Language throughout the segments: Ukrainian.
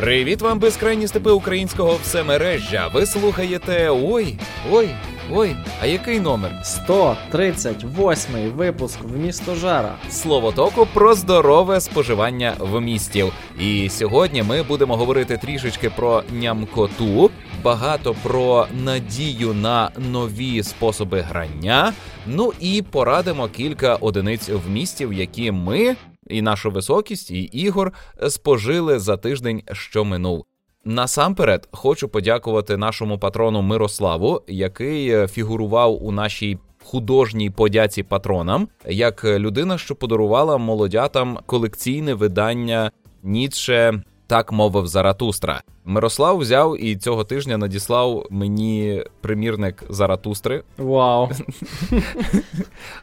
Привіт вам, безкрайні степи українського всемережжя. Ви слухаєте. Ой, ой, ой, а який номер? 138 випуск в місто Жара. Слово току про здорове споживання в містів. І сьогодні ми будемо говорити трішечки про нямкоту, багато про надію на нові способи грання. Ну і порадимо кілька одиниць в містів, які ми і нашу високість, і ігор спожили за тиждень, що минув. Насамперед хочу подякувати нашому патрону Мирославу, який е, фігурував у нашій художній подяці патронам, як людина, що подарувала молодятам колекційне видання Ніцше так мовив Заратустра. Мирослав взяв і цього тижня надіслав мені примірник Заратустри. Вау!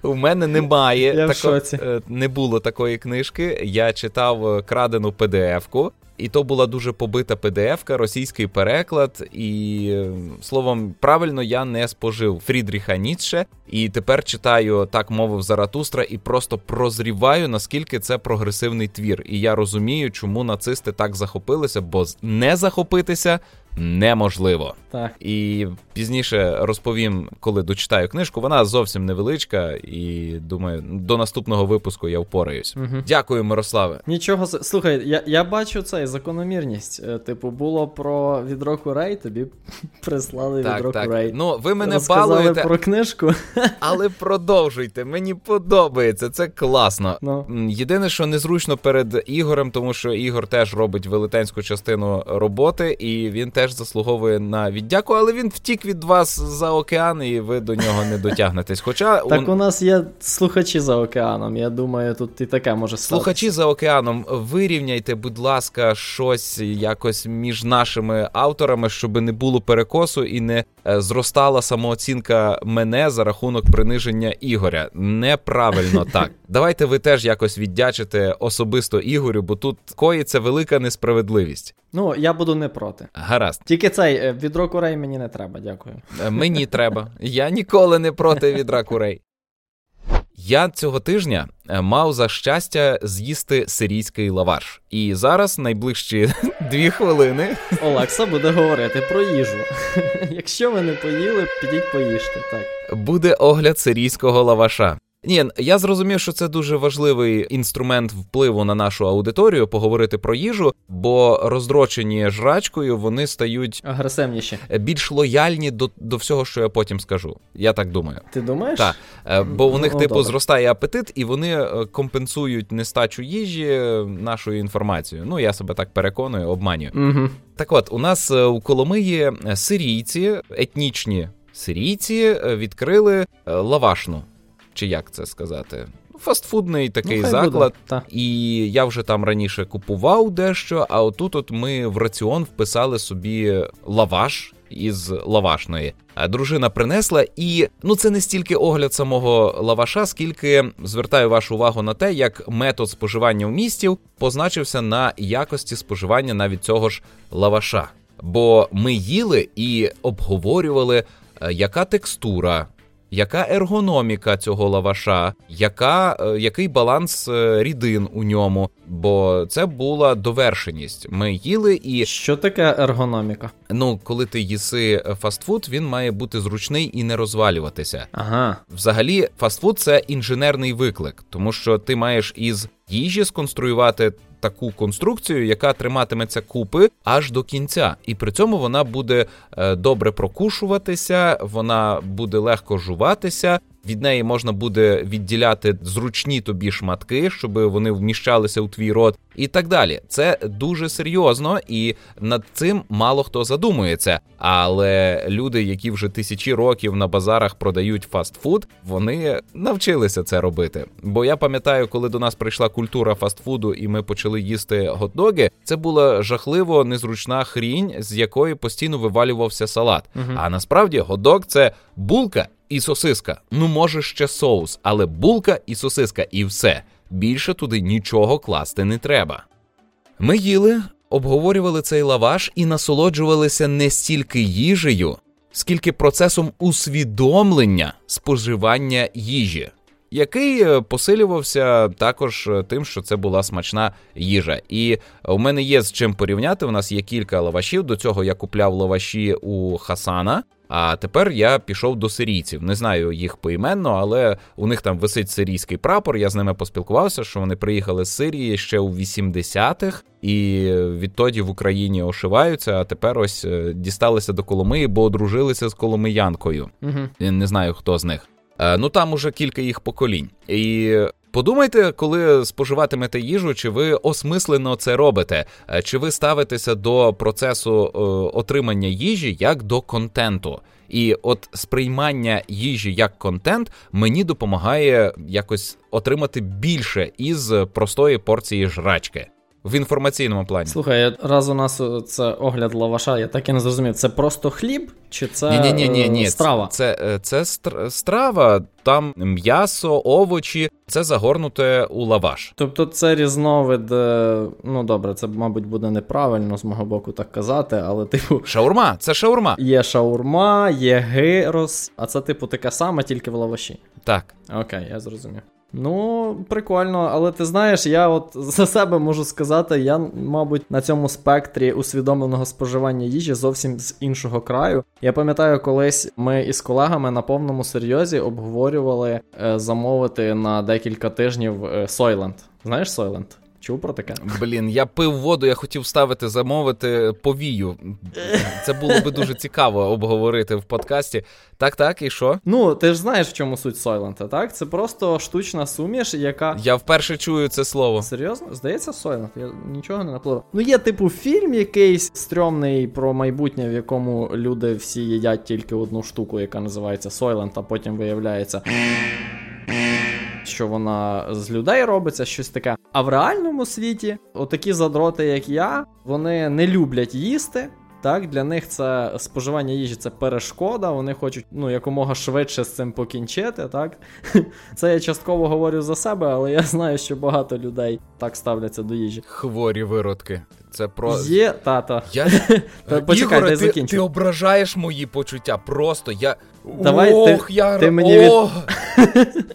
У мене немає Я в шоці. Е, не було такої книжки. Я читав крадену PDF-ку. І то була дуже побита PDF-ка, російський переклад, і словом, правильно я не спожив Фрідріха Ніцше, і тепер читаю так мовив Заратустра і просто прозріваю, наскільки це прогресивний твір. І я розумію, чому нацисти так захопилися, бо не захопитися неможливо. Так. І пізніше розповім, коли дочитаю книжку. Вона зовсім невеличка, і думаю, до наступного випуску я впораюсь. Угу. Дякую, Мирославе. Нічого слухай, я, я бачу цей закономірність. Е, Типу, було про відро курей, тобі прислали відро Так, так. курей. Ну, ви мене Розказали балуєте, про книжку. але продовжуйте. Мені подобається, це класно. Ну. Єдине, що незручно перед Ігорем, тому що Ігор теж робить велетенську частину роботи, і він теж заслуговує на віддяку, але він втік від вас за океан, і ви до нього не дотягнетесь. Хоча Так у- у нас є слухачі за океаном. Я думаю, тут і таке може статися. Слухачі за океаном, вирівняйте, будь ласка, щось якось між нашими авторами, щоб не було перекосу і не е, зростала самооцінка мене за рахунок приниження Ігоря. Неправильно так. Давайте ви теж якось віддячите особисто Ігорю, бо тут коїться велика несправедливість. Ну, я буду не проти. Гаразд, Тільки цей е, відро курей мені не треба, дякую. Е, мені треба. Я ніколи не проти відра курей. Я цього тижня е, мав за щастя з'їсти сирійський лаваш. І зараз найближчі дві хвилини Олекса буде говорити про їжу. Якщо ви не поїли, підіть поїжте. Так. буде огляд сирійського лаваша. Ні, я зрозумів, що це дуже важливий інструмент впливу на нашу аудиторію поговорити про їжу, бо роздрочені жрачкою вони стають Агресивніші. більш лояльні до, до всього, що я потім скажу. Я так думаю. Ти думаєш? Так, е, бо у них, Ну, типу, добре. зростає апетит, і вони е, компенсують нестачу їжі е, нашою інформацією. Ну, я себе так переконую, обманюю. Угу. Так от, у нас е, у Коломиї е, сирійці, етнічні сирійці, е, відкрили е, лавашну. Чи як це сказати? Фастфудний такий заклад. Так. І я вже там раніше купував дещо, а отут от ми в раціон вписали собі лаваш із лавашної. А дружина принесла, і ну це не стільки огляд самого лаваша, скільки звертаю вашу увагу на те, як метод споживання в містів позначився на якості споживання навіть цього ж лаваша. Бо ми їли і обговорювали, е, яка текстура, яка ергономіка цього лаваша, яка, е, який баланс е, рідин у ньому, бо це була довершеність. Ми їли і Що таке ергономіка? ну, коли ти їси е, фастфуд, він має бути зручний і не розвалюватися. Ага. Взагалі, фастфуд це інженерний виклик, тому що ти маєш із їжі сконструювати таку конструкцію, яка триматиметься купи аж до кінця, і при цьому вона буде е, добре прокушуватися, вона буде легко жуватися. Від неї можна буде відділяти зручні тобі шматки, щоб вони вміщалися у твій рот, і так далі. Це дуже серйозно, і над цим мало хто задумується. Але люди, які вже тисячі років на базарах продають фастфуд, вони навчилися це робити. Бо я пам'ятаю, коли до нас прийшла культура фастфуду, і ми почали їсти гот-доги, це була жахливо незручна хрінь, з якої постійно вивалювався салат. А насправді гот-дог – це булка і сосиска. Ну, може, ще соус, але булка і сосиска, і все. Більше туди нічого класти не треба. Ми їли, обговорювали цей лаваш і насолоджувалися не стільки їжею, скільки процесом усвідомлення споживання їжі. який е, посилювався також е, тим, що це була смачна їжа. І у мене є з чим порівняти. У нас є кілька лавашів. До цього я купляв лаваші у Хасана. А тепер я пішов до сирійців. Не знаю їх поіменно, але у них там висить сирійський прапор. Я з ними поспілкувався, що вони приїхали з Сирії ще у 80-х, і відтоді в Україні ошиваються. А тепер ось е, дісталися до Коломиї, бо одружилися з Коломиянкою. Угу. Не знаю хто з них. Е, ну там уже кілька їх поколінь. І подумайте, коли споживатимете їжу, чи ви осмислено це робите, е, чи ви ставитеся до процесу е, отримання їжі як до контенту. І от сприймання їжі як контент мені допомагає якось отримати більше із простої порції жрачки в інформаційному плані. Слухай, раз у нас е, це огляд лаваша, я так і не зрозумів. Це просто хліб чи це ні, ні, ні, ні, страва? Це е, це, це страва, там м'ясо, овочі, це загорнуте у лаваш. Тобто це різновид. Е, ну добре, це, мабуть, буде неправильно з мого боку так казати, але типу. Шаурма, це шаурма. Є шаурма, є гирос, а це, типу, таке саме, тільки в лаваші. Так. Окей, я зрозумів. Ну, прикольно, але ти знаєш, я от за себе можу сказати, я, мабуть, на цьому спектрі усвідомленого споживання їжі зовсім з іншого краю. Я пам'ятаю, колись ми із колегами на повному серйозі обговорювали е, замовити на декілька тижнів Soylent. Знаєш Soylent? Чув про таке? Блін, я пив воду, я хотів ставити, замовити повію. Це було би дуже цікаво обговорити в подкасті. Так, так, і що? Ну, ти ж знаєш, в чому суть Сойлента, так? Це просто штучна суміш, яка. Я вперше чую це слово. Серйозно? Здається, Сойлент. Я нічого не наплив. Ну, є, типу, фільм якийсь стрьомний про майбутнє, в якому люди всі їдять тільки одну штуку, яка називається Сойлент, а потім виявляється що вона з людей робиться, щось таке. А в реальному світі, отакі задроти, як я, вони не люблять їсти. Так, для них це споживання їжі це перешкода. Вони хочуть ну якомога швидше з цим покінчити. Так це я частково говорю за себе, але я знаю, що багато людей так ставляться до їжі. Хворі виродки. Це про є тата. Я... Та, почекай, Ігоре, ти, ти ображаєш мої почуття. Просто я. Давай, Ох, ти, я... ти мені від...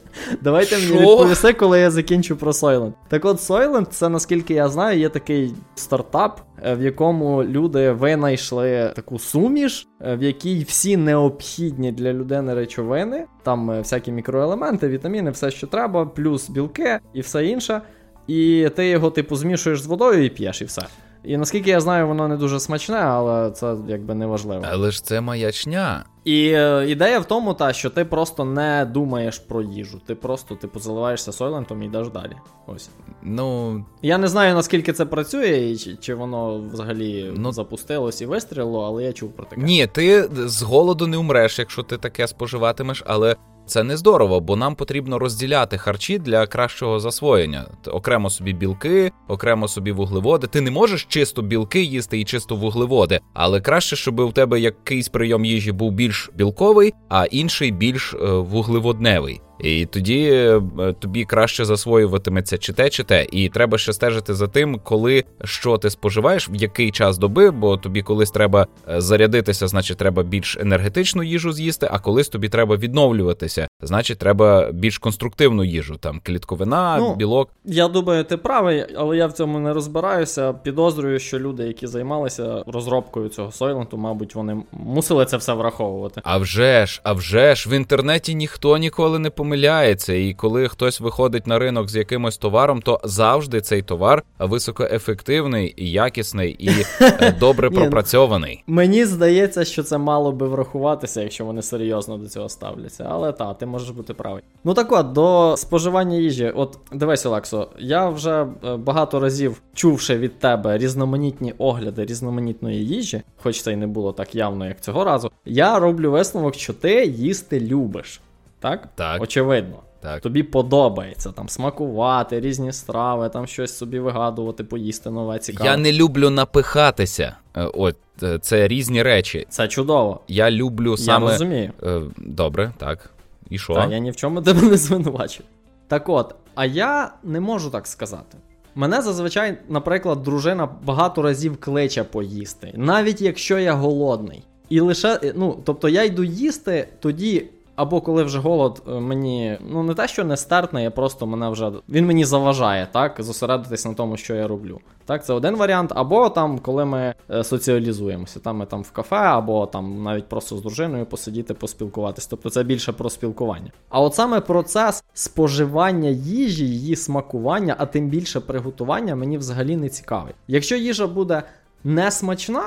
Давайте мені відповісти, коли я закінчу про Soylent. Так от Soylent, це наскільки я знаю, є такий стартап, е, в якому люди винайшли таку суміш, е, в якій всі необхідні для людини речовини, там е, всякі мікроелементи, вітаміни, все, що треба, плюс білки і все інше. І ти його, типу, змішуєш з водою і п'єш, і все. І наскільки я знаю, воно не дуже смачне, але це якби не важливо. Але ж це маячня. І е, ідея в тому, та, що ти просто не думаєш про їжу. Ти просто типу заливаєшся сойлентом і йдеш далі. Ось. Ну. Я не знаю, наскільки це працює, і чи, чи воно взагалі ну, запустилось і вистрілило, але я чув про таке. Ні, ти з голоду не умреш, якщо ти таке споживатимеш, але це не здорово, бо нам потрібно розділяти харчі для кращого засвоєння. Окремо собі білки, окремо собі вуглеводи. Ти не можеш чисто білки їсти і чисто вуглеводи, але краще, щоб у тебе якийсь прийом їжі був більш білковий, а інший більш е, вуглеводневий. І тоді е, тобі краще засвоюватиметься чи те, чи те. І треба ще стежити за тим, коли що ти споживаєш, в який час доби, бо тобі колись треба е, зарядитися, значить треба більш енергетичну їжу з'їсти, а колись тобі треба відновлюватися, значить треба більш конструктивну їжу, там клітковина, ну, білок. Я думаю, ти правий, але я в цьому не розбираюся. Підозрюю, що люди, які займалися розробкою цього Сойленту, мабуть, вони мусили це все враховувати. А вже ж, а вже ж в інтернеті ніхто ніколи не помиляється, і коли хтось виходить на ринок з якимось товаром, то завжди цей товар високоефективний, і якісний і е, добре ну, пропрацьований. Мені здається, що це мало би врахуватися, якщо вони серйозно до цього ставляться. Але та, ти можеш бути правий. Ну так от, до споживання їжі. От дивись, Олексо, я вже е, багато разів чувши від тебе різноманітні огляди різноманітної їжі, хоч це й не було так явно, як цього разу. Я роблю висновок, що ти їсти любиш. Так? Так. Очевидно. Так. Тобі подобається там смакувати, різні страви, там щось собі вигадувати, поїсти нове цікаве. Я не люблю напихатися. Е, от е, це різні речі. Це чудово. Я люблю саме. Я розумію. Добре, так. І що? Та, я ні в чому тебе не звинувачу. Так от, а я не можу так сказати. Мене зазвичай, наприклад, дружина багато разів кличе поїсти, навіть якщо я голодний. І лише, ну, тобто я йду їсти тоді, Або коли вже голод е, мені, ну не те, що не стартне, я просто мене вже він мені заважає, так, зосередитись на тому, що я роблю. Так, це один варіант. Або там, коли ми е, соціалізуємося, там ми там в кафе, або там навіть просто з дружиною посидіти, поспілкуватись. Тобто це більше про спілкування. А от саме процес споживання їжі, її смакування, а тим більше приготування, мені взагалі не цікавий. Якщо їжа буде не смачна.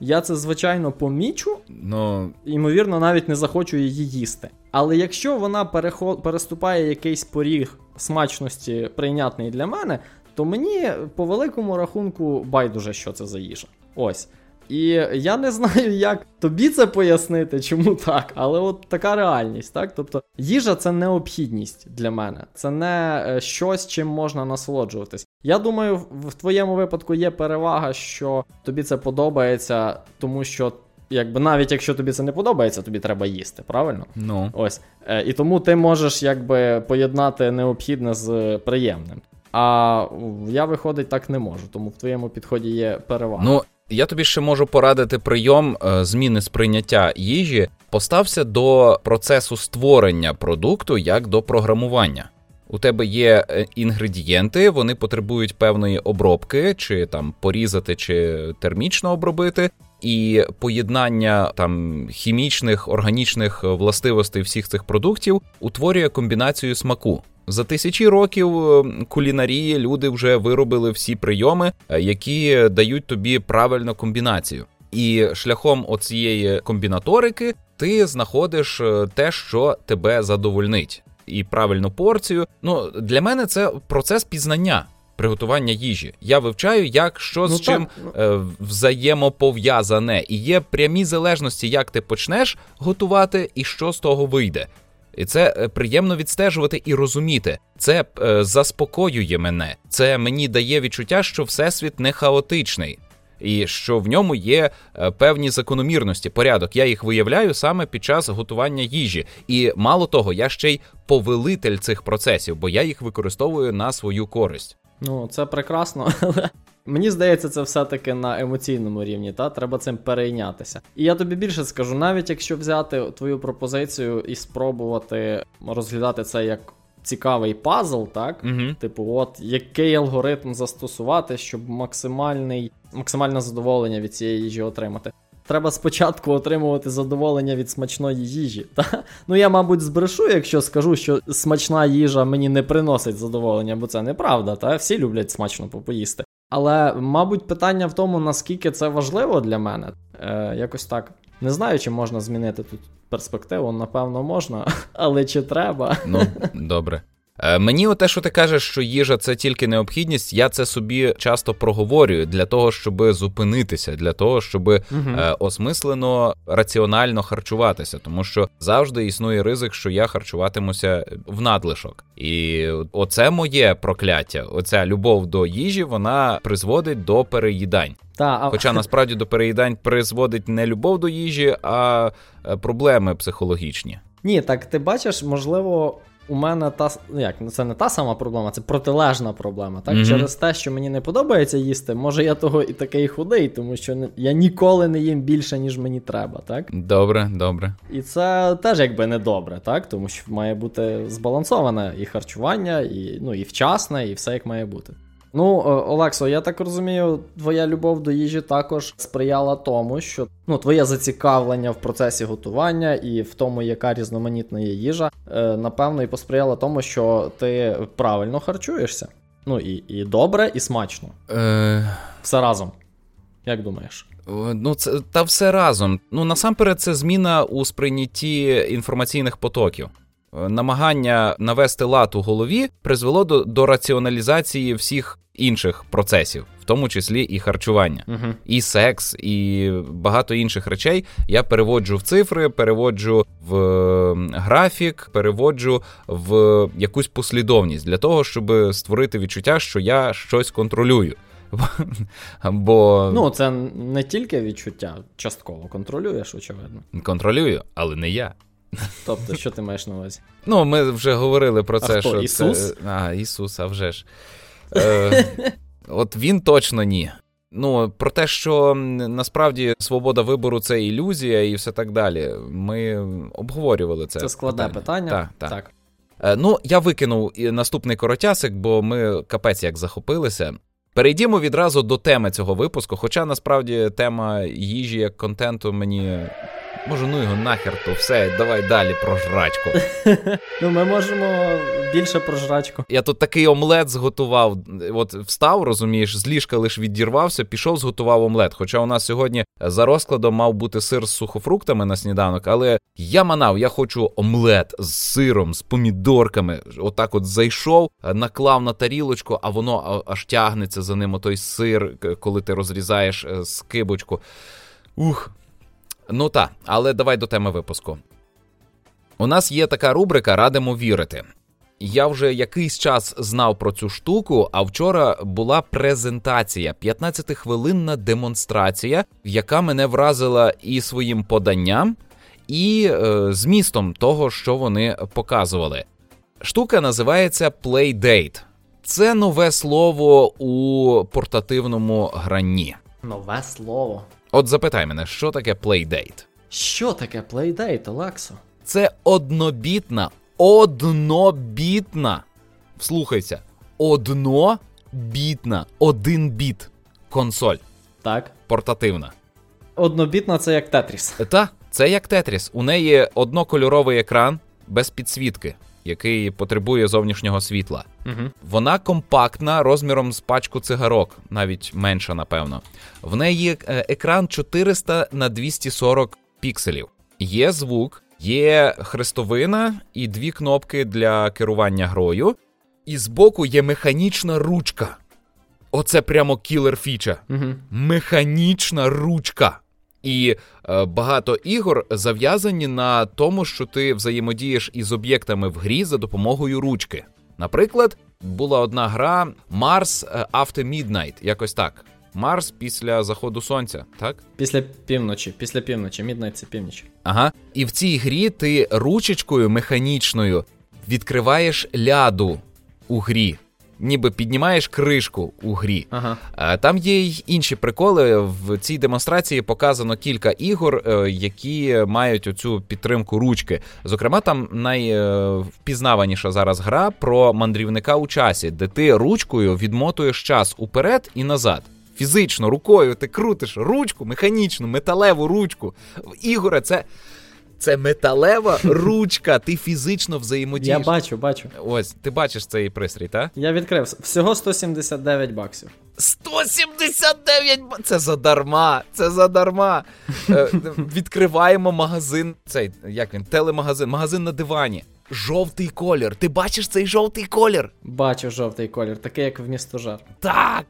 Я це звичайно помічу, ну ймовірно, навіть не захочу її їсти. Але якщо вона переход... переступає якийсь поріг смачності, прийнятний для мене, то мені по великому рахунку байдуже, що це за їжа. Ось. І я не знаю, як тобі це пояснити, чому так, але от така реальність, так? Тобто їжа це необхідність для мене, це не е, щось, чим можна насолоджуватись. Я думаю, в твоєму випадку є перевага, що тобі це подобається, тому що. Якби навіть якщо тобі це не подобається, тобі треба їсти, правильно? Ну. Ось. Е, і тому ти можеш якби поєднати необхідне з приємним. А я виходить так не можу, тому в твоєму підході є перевага. Ну я тобі ще можу порадити прийом е, зміни сприйняття їжі. Постався до процесу створення продукту як до програмування. У тебе є е, інгредієнти, вони потребують певної обробки, чи там порізати, чи термічно обробити. І поєднання там хімічних органічних властивостей всіх цих продуктів утворює комбінацію смаку. За тисячі років е, кулінарії люди вже виробили всі прийоми, е, які дають тобі правильну комбінацію. І шляхом оцієї комбінаторики ти знаходиш е, те, що тебе задовольнить, і правильну порцію. Ну для мене це процес пізнання. Приготування їжі. Я вивчаю, як що ну, з чим е, взаємопов'язане, і є прямі залежності, як ти почнеш готувати, і що з того вийде. І це е, приємно відстежувати і розуміти. Це е, заспокоює мене. Це мені дає відчуття, що всесвіт не хаотичний. І що в ньому є е, певні закономірності, порядок. Я їх виявляю саме під час готування їжі. І мало того, я ще й повелитель цих процесів, бо я їх використовую на свою користь. Ну, це прекрасно, але Мені здається, це все-таки на емоційному рівні, та треба цим перейнятися. І я тобі більше скажу, навіть якщо взяти твою пропозицію і спробувати розглядати це як цікавий пазл, так? Угу. Типу, от який алгоритм застосувати, щоб максимальний, максимальне задоволення від цієї їжі отримати. Треба спочатку отримувати задоволення від смачної їжі. Та? Ну я, мабуть, збрешу, якщо скажу, що смачна їжа мені не приносить задоволення, бо це неправда, та всі люблять смачно попоїсти. Але, мабуть, питання в тому, наскільки це важливо для мене. Е, Якось так. Не знаю, чи можна змінити тут перспективу, напевно, можна, але чи треба? Ну, добре. Е, мені те, що ти кажеш, що їжа це тільки необхідність, я це собі часто проговорюю для того, щоб зупинитися, для того, щоб угу. осмислено раціонально харчуватися, тому що завжди існує ризик, що я харчуватимуся в надлишок. І оце моє прокляття. Оця любов до їжі вона призводить до переїдань. Та, а... Хоча насправді до переїдань призводить не любов до їжі, а е, проблеми психологічні. Ні, так ти бачиш, можливо, у мене та ну як це не та сама проблема, це протилежна проблема. Так, mm-hmm. через те, що мені не подобається їсти, може я того і такий худий, тому що не, я ніколи не їм більше, ніж мені треба, так? Добре, добре. І це теж якби не добре, так? Тому що має бути збалансоване і харчування, і ну і вчасне, і все як має бути. Ну, е, Олексо, я так розумію, твоя любов до їжі також сприяла тому, що ну, твоє зацікавлення в процесі готування і в тому, яка різноманітна є їжа, е, напевно, і посприяла тому, що ти правильно харчуєшся. Ну і і добре, і смачно. Е... Все разом. Як думаєш? Ну, це та все разом. Ну насамперед, це зміна у сприйнятті інформаційних потоків. Намагання навести лад у голові призвело до, до раціоналізації всіх інших процесів, в тому числі і харчування, uh і секс, і багато інших речей. Я переводжу в цифри, переводжу в графік, переводжу в якусь послідовність для того, щоб створити відчуття, що я щось контролюю. Бо ну це не тільки відчуття, частково контролюєш, очевидно. Контролюю, але не я. Тобто, що ти маєш на увазі? Ну, ми вже говорили про це, а хто? що Ісус? Це... А, Ісус, а вже ж. Е, От він точно ні. Ну, про те, що насправді свобода вибору це ілюзія і все так далі. Ми обговорювали це. Це складне питання. Так, так. так. Е, ну, я викинув наступний коротясик, бо ми капець як захопилися. Перейдімо відразу до теми цього випуску. Хоча насправді тема їжі як контенту мені Може, ну його нахер, то все, давай далі про жрачку. Ну, ми можемо більше про жрачку. Я тут такий омлет зготував. От встав, розумієш, з ліжка лише відірвався, пішов, зготував омлет. Хоча у нас сьогодні за розкладом мав бути сир з сухофруктами на сніданок, але я манав, я хочу омлет з сиром, з помідорками. Отак от зайшов, наклав на тарілочку, а воно аж тягнеться за ним той сир, коли ти розрізаєш е, скибочку. Ух, Ну так, але давай до теми випуску. У нас є така рубрика Радимо вірити. Я вже якийсь час знав про цю штуку, а вчора була презентація, 15-хвилинна демонстрація, яка мене вразила і своїм поданням, і е, змістом того, що вони показували. Штука називається Playdate. Це нове слово у портативному гранні. Нове слово. От запитай мене, що таке Playdate? Що таке Playdate, Олексо? Це однобітна, однобітна. Вслухайся, однобітна, один біт консоль. Так. Портативна. Однобітна це як Тетріс. Та, це як Тетріс. У неї однокольоровий екран без підсвітки який потребує зовнішнього світла. Угу. Вона компактна розміром з пачку цигарок, навіть менша, напевно. В неї е, екран 400 на 240 пікселів. Є звук, є хрестовина і дві кнопки для керування грою. І збоку є механічна ручка. Оце прямо кілер фіча. Угу. Механічна ручка. І е, багато ігор зав'язані на тому, що ти взаємодієш із об'єктами в грі за допомогою ручки. Наприклад, була одна гра Mars е, After Midnight, якось так. Марс після заходу сонця, так? Після півночі, після півночі, Midnight це північ. Ага. І в цій грі ти ручечкою механічною відкриваєш ляду у грі ніби піднімаєш кришку у грі. Ага. Там є й інші приколи. В цій демонстрації показано кілька ігор, е, які мають оцю підтримку ручки. Зокрема, там найвпізнаваніша зараз гра про мандрівника у часі, де ти ручкою відмотуєш час уперед і назад. Фізично, рукою ти крутиш ручку, механічну, металеву ручку. В Ігоре, це це металева ручка. Ти фізично взаємодієш. Я бачу, бачу. Ось, ти бачиш цей пристрій, так? Я відкрив. Всього 179 баксів. 179 баксів! Це задарма! Це задарма. Е, відкриваємо магазин. Цей, як він, телемагазин, магазин на дивані. Жовтий колір. Ти бачиш цей жовтий колір? Бачу жовтий колір, такий, як в місто жар. Так!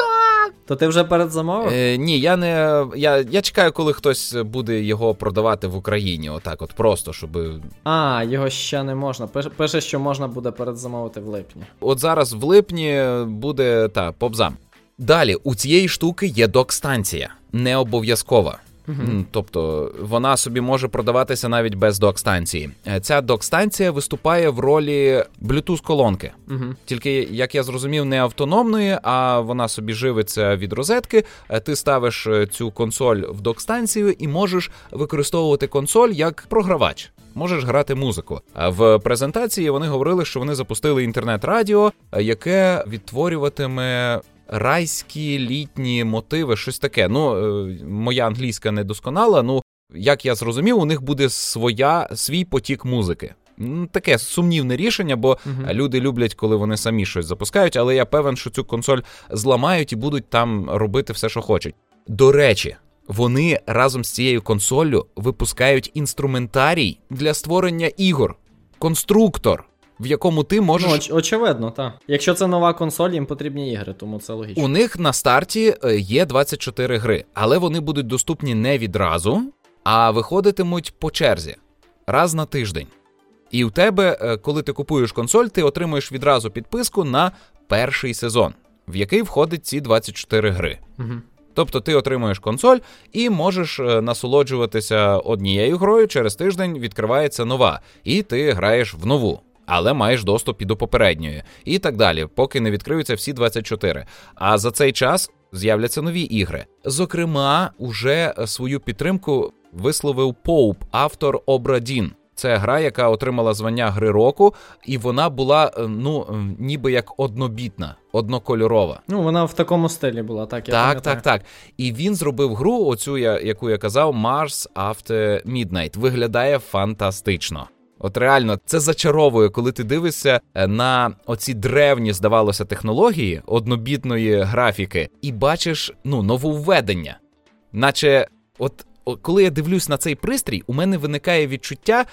Так! То ти вже передзамовив? Е, Ні, я не. Я я чекаю, коли хтось буде його продавати в Україні. Отак, от просто, щоб. А, його ще не можна. Пише, що можна буде передзамовити в липні. От зараз в липні буде та попзам. Далі у цієї штуки є док-станція, не обов'язкова. Mm-hmm. Тобто вона собі може продаватися навіть без док-станції. Е, ця док-станція виступає в ролі bluetooth колонки mm-hmm. Тільки, як я зрозумів, не автономної, а вона собі живиться від розетки. Е, ти ставиш е, цю консоль в док-станцію і можеш використовувати консоль як програвач. Можеш грати музику. А в презентації вони говорили, що вони запустили інтернет-радіо, яке відтворюватиме райські літні мотиви, щось таке. Ну, е, моя англійська не досконала. Ну, як я зрозумів, у них буде своя свій потік музики. Таке сумнівне рішення, бо uh-huh. люди люблять, коли вони самі щось запускають, але я певен, що цю консоль зламають і будуть там робити все, що хочуть. До речі, вони разом з цією консоллю випускають інструментарій для створення ігор, конструктор в якому ти можеш. Ну, оч- очевидно, так. Якщо це нова консоль, їм потрібні ігри, тому це логічно. У них на старті е, є 24 гри, але вони будуть доступні не відразу, а виходитимуть по черзі раз на тиждень. І у тебе, е, коли ти купуєш консоль, ти отримуєш відразу підписку на перший сезон, в який входить ці 24 гри. Угу. Тобто ти отримуєш консоль і можеш е, насолоджуватися однією грою. Через тиждень відкривається нова, і ти граєш в нову але маєш доступ і до попередньої, і так далі, поки не відкриються всі 24. А за цей час з'являться нові ігри. Зокрема, уже свою підтримку висловив Поуп, автор Обрадін. Це гра, яка отримала звання гри року, і вона була е, ну ніби як однобітна, однокольорова. Ну вона в такому стилі була, так я так, пам'ятаю. так, так. І він зробив гру, оцю я яку я казав, Mars After Midnight. Виглядає фантастично. От реально, це зачаровує, коли ти дивишся е, на оці древні, здавалося, технології однобітної графіки, і бачиш ну нововведення. Наче, от коли я дивлюсь на цей пристрій, у мене виникає відчуття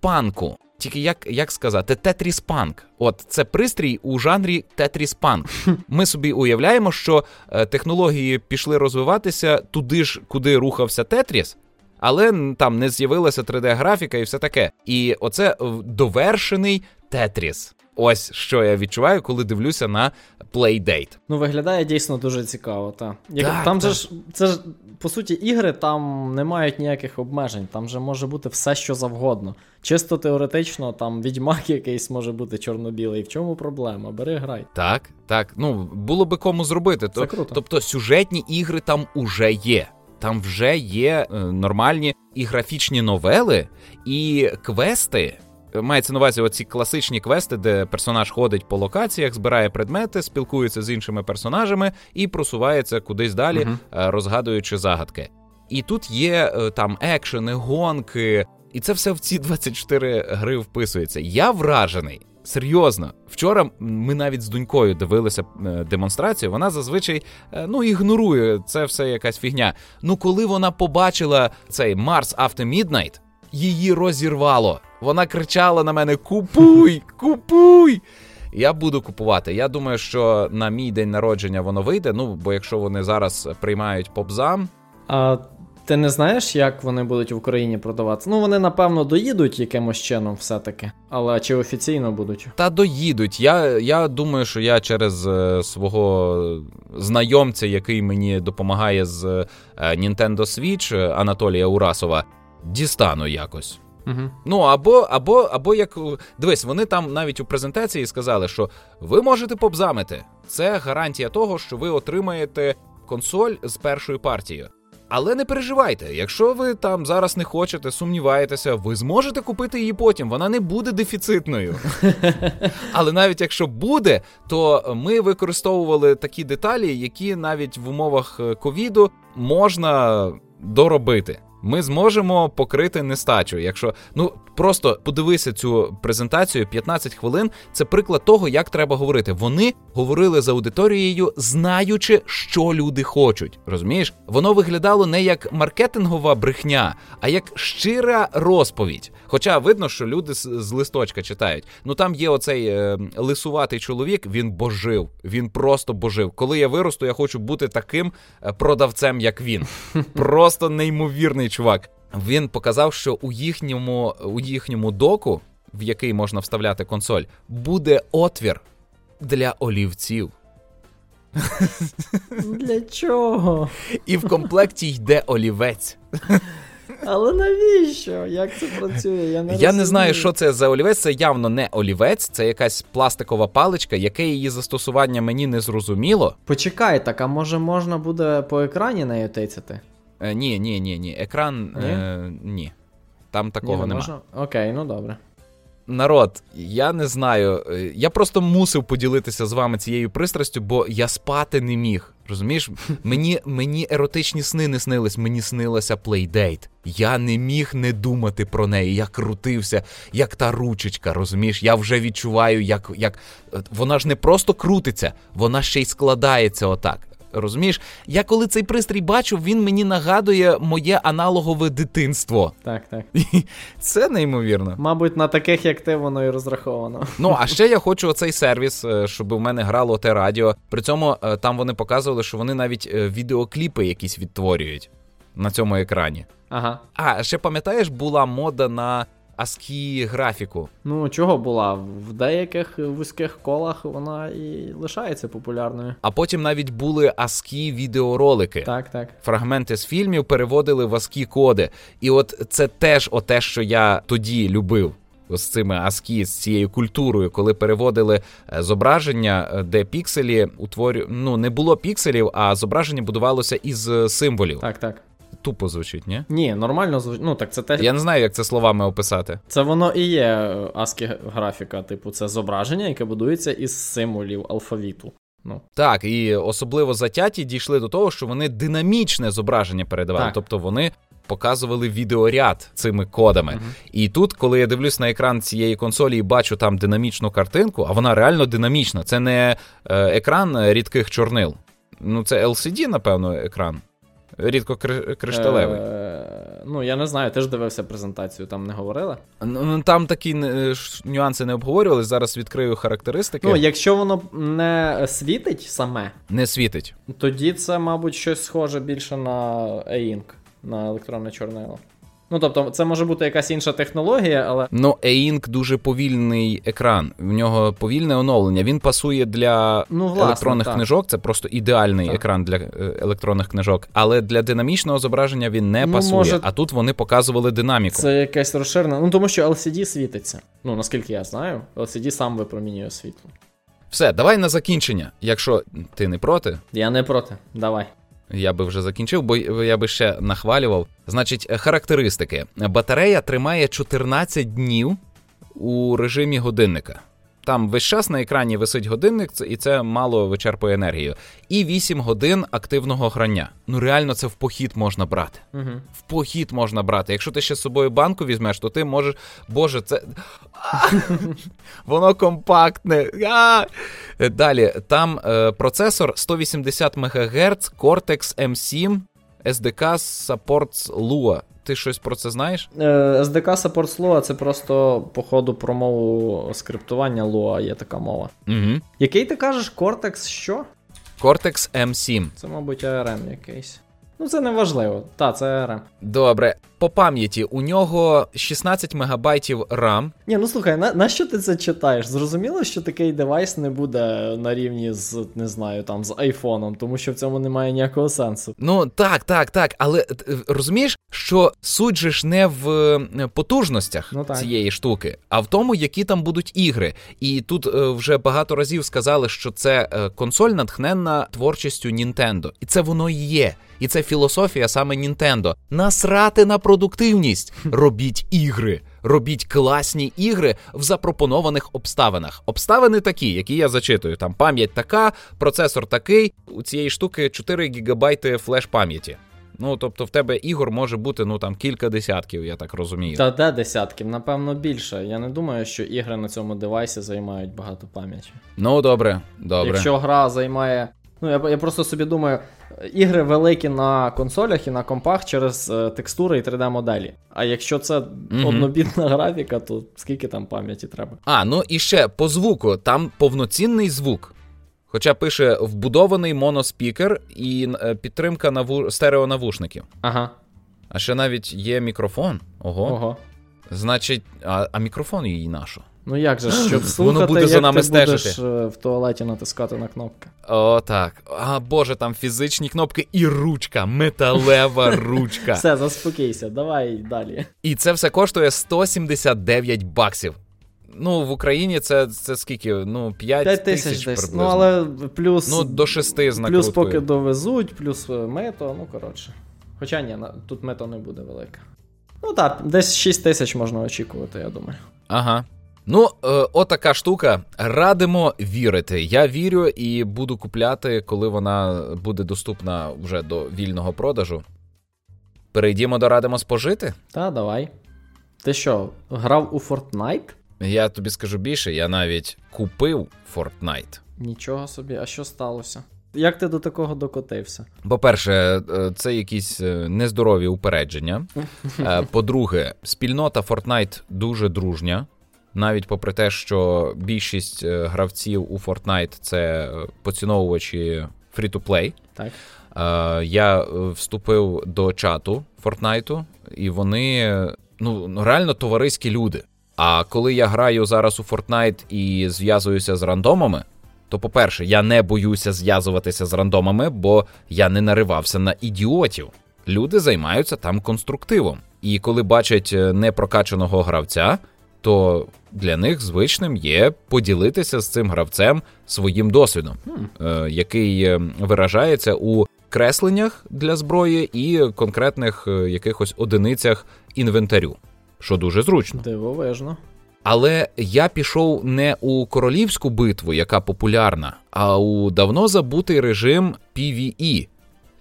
панку. Тільки як як сказати, тетріс панк. От це пристрій у жанрі тетріс панк. Ми собі уявляємо, що е, технології пішли розвиватися туди ж, куди рухався Тетріс, але там не з'явилася 3D-графіка і все таке. І оце довершений Тетріс. Ось що я відчуваю, коли дивлюся на Playdate. Ну, виглядає дійсно дуже цікаво. Та. Як, так, Там так. же ж це ж по суті ігри там не мають ніяких обмежень, там же може бути все, що завгодно. Чисто теоретично, там відьмак якийсь може бути чорно-білий. В чому проблема? Бери грай. Так, так. Ну було би кому зробити. Це круто. Тобто сюжетні ігри там уже є. Там вже є е, нормальні і графічні новели, і квести. Мається на увазі оці класичні квести, де персонаж ходить по локаціях, збирає предмети, спілкується з іншими персонажами і просувається кудись далі, uh-huh. розгадуючи загадки. І тут є е, там екшени, гонки, і це все в ці 24 гри вписується. Я вражений. Серйозно, вчора ми навіть з донькою дивилися е, демонстрацію. Вона зазвичай ну ігнорує це все якась фігня. Ну коли вона побачила цей Mars After Midnight, її розірвало. Вона кричала на мене: Купуй, купуй! Я буду купувати. Я думаю, що на мій день народження воно вийде. Ну, бо якщо вони зараз приймають попзам. А ти не знаєш, як вони будуть в Україні продаватися? Ну, вони, напевно, доїдуть якимось чином, все-таки. Але чи офіційно будуть? Та доїдуть. Я я думаю, що я через е, свого знайомця, який мені допомагає з е, Nintendo Switch Анатолія Урасова, дістану якось. Угу. Ну або або, або як дивись, вони там навіть у презентації сказали, що ви можете побзамити. Це гарантія того, що ви отримаєте консоль з першою партією. Але не переживайте, якщо ви там зараз не хочете, сумніваєтеся, ви зможете купити її потім. Вона не буде дефіцитною. Але навіть якщо буде, то ми використовували такі деталі, які навіть в умовах е, ковіду можна доробити ми зможемо покрити нестачу. Якщо ну просто подивися цю презентацію 15 хвилин. Це приклад того, як треба говорити. Вони говорили з аудиторією, знаючи, що люди хочуть. Розумієш, воно виглядало не як маркетингова брехня, а як щира розповідь. Хоча видно, що люди з, з листочка читають. Ну там є оцей е, лисуватий чоловік. Він божив, він просто божив. Коли я виросту, я хочу бути таким е, продавцем, як він. Просто неймовірний чувак. Він показав, що у їхньому у їхньому доку, в який можна вставляти консоль, буде отвір для олівців. Для чого? І в комплекті йде олівець. Але навіщо? Як це працює? Я не Я не знаю, що це за олівець. Це явно не олівець, це якась пластикова паличка, яке її застосування мені не зрозуміло. Почекай, так а може можна буде по екрані нею тицяти? Е, ні, ні, ні, ні. Екран ні. Е, ні. Там такого ні, нема. Окей, ну добре. Народ, я не знаю. Е, я просто мусив поділитися з вами цією пристрастю, бо я спати не міг. Розумієш? Мені мені еротичні сни не снились, мені снилася плейдейт. Я не міг не думати про неї. Я крутився, як та ручечка, розумієш? Я вже відчуваю, як як вона ж не просто крутиться, вона ще й складається отак. Розумієш, я коли цей пристрій бачу, він мені нагадує моє аналогове дитинство. Так, так. Це неймовірно. Мабуть, на таких, як ти, воно і розраховано. Ну, а ще я хочу оцей сервіс, е, щоб у мене грало те радіо. При цьому е, там вони показували, що вони навіть е, відеокліпи якісь відтворюють на цьому екрані. Ага. А ще пам'ятаєш, була мода на ASCII графіку. Ну, чого була? В деяких вузьких колах вона і лишається популярною. А потім навіть були ASCII відеоролики. Так, так. Фрагменти з фільмів переводили в ASCII коди. І от це теж те, що я тоді любив. з цими ASCII, з цією культурою, коли переводили е, зображення, е, де пікселі утворю... ну не було пікселів, а зображення будувалося із символів. Так, так. Тупо звучить, ні? Ні, нормально звучить. Ну так це те. Я не знаю, як це словами описати. Це воно і є ASCII графіка, типу, це зображення, яке будується із символів алфавіту. Ну так, і особливо затяті дійшли до того, що вони динамічне зображення передавали, так. тобто вони показували відеоряд цими кодами. Uh-huh. І тут, коли я дивлюсь на екран цієї консолі і бачу там динамічну картинку, а вона реально динамічна. Це не е, екран рідких чорнил. Ну, це LCD, напевно, екран. Рідко кришталевий. Е, Ну, я не знаю, ти ж дивився презентацію, там не говорили? Ну, ну Там такі е, нюанси не обговорювали. Зараз відкрию характеристики. Ну, якщо воно не світить саме, не світить. Тоді це, мабуть, щось схоже більше на E-Ink, на електронне чорнило. Ну, тобто, це може бути якась інша технологія, але. Ну, E-Ink дуже повільний екран. В нього повільне оновлення. Він пасує для ну, власне, електронних так. книжок. Це просто ідеальний так. екран для е, електронних книжок. Але для динамічного зображення він не ну, пасує. Може... А тут вони показували динаміку. Це якесь розширене. Ну тому що LCD світиться. Ну наскільки я знаю, LCD сам випромінює світло. Все, давай на закінчення. Якщо ти не проти. Я не проти. Давай. Я би вже закінчив, бо я би ще нахвалював. Значить, характеристики: батарея тримає 14 днів у режимі годинника. Там весь час на екрані висить годинник, і це мало вичерпує енергію. І 8 годин активного грання. Ну реально, це в похід можна брати. Угу. В похід можна брати. Якщо ти ще з собою банку візьмеш, то ти можеш. Боже, це. Воно компактне. Далі, там е, процесор 180 МГц Cortex M7 SDK Supports Lua. Ти щось про це знаєш? Е, SDK Support Lua це просто, по ходу, про мову скриптування Lua є така мова. Угу. Який ти кажеш Cortex що? Cortex M7. Це, мабуть, ARM якийсь. Ну, це не важливо. Та, це ARM. Добре. По пам'яті у нього 16 мегабайтів RAM. Ні, ну слухай, на, на що ти це читаєш? Зрозуміло, що такий девайс не буде на рівні з не знаю, там з айфоном, тому що в цьому немає ніякого сенсу. Ну так, так, так. Але розумієш, що суть же ж не в е, потужностях ну, цієї штуки, а в тому, які там будуть ігри. І тут е, вже багато разів сказали, що це е, консоль натхненна творчістю Нінтендо. І це воно і є. І це філософія саме Нінтендо. Насрати на продуктивність. Робіть ігри. Робіть класні ігри в запропонованих обставинах. Обставини такі, які я зачитую. Там пам'ять така, процесор такий. У цієї штуки 4 гігабайти флеш пам'яті. Ну, тобто, в тебе ігор може бути ну там кілька десятків, я так розумію. Та де десятків, напевно, більше. Я не думаю, що ігри на цьому девайсі займають багато пам'яті. Ну, добре, добре. Якщо гра займає. Ну, я я просто собі думаю, ігри великі на консолях і на компах через е, текстури і 3D-моделі. А якщо це mm однобітна графіка, то скільки там пам'яті треба? А, ну і ще по звуку, там повноцінний звук. Хоча пише вбудований моноспікер і е, підтримка наву... стереонавушників. Ага. А ще навіть є мікрофон. Ого. Ого. Значить, а а мікрофон її нашу. Ну як же, щоб слухати, Воно буде як за нами ти стежити. будеш в туалеті натискати на кнопки. О, так. А боже, там фізичні кнопки і ручка, металева ручка. Все, заспокійся, давай далі. І це все коштує 179 баксів. Ну, в Україні це це скільки? Ну, 5, 5 тисяч десь. Ну, але плюс. Ну, до 6 з Плюс поки довезуть, плюс е, мето, ну коротше. Хоча ні, тут мето не буде велике. Ну так, десь 6 тисяч можна очікувати, я думаю. Ага. Ну, е, отака штука. Радимо вірити. Я вірю і буду купляти, коли вона буде доступна вже до вільного продажу. Перейдімо до радимо спожити? Та, давай. Ти що, грав у Fortnite? Я тобі скажу більше, я навіть купив Fortnite. Нічого собі, а що сталося? Як ти до такого докотився? По-перше, е, це якісь е, нездорові упередження. Е, по-друге, спільнота Fortnite дуже дружня. Навіть попри те, що більшість гравців у Fortnite це поціновувачі free-to-play. Так. Я вступив до чату Fortnite, і вони ну реально товариські люди. А коли я граю зараз у Fortnite і зв'язуюся з рандомами, то, по-перше, я не боюся зв'язуватися з рандомами, бо я не наривався на ідіотів. Люди займаються там конструктивом. І коли бачать непрокачаного гравця, то для них звичним є поділитися з цим гравцем своїм досвідом, е, який е, виражається у кресленнях для зброї і конкретних е, якихось одиницях інвентарю, що дуже зручно. Дивовижно. Але я пішов не у королівську битву, яка популярна, а у давно забутий режим PvE,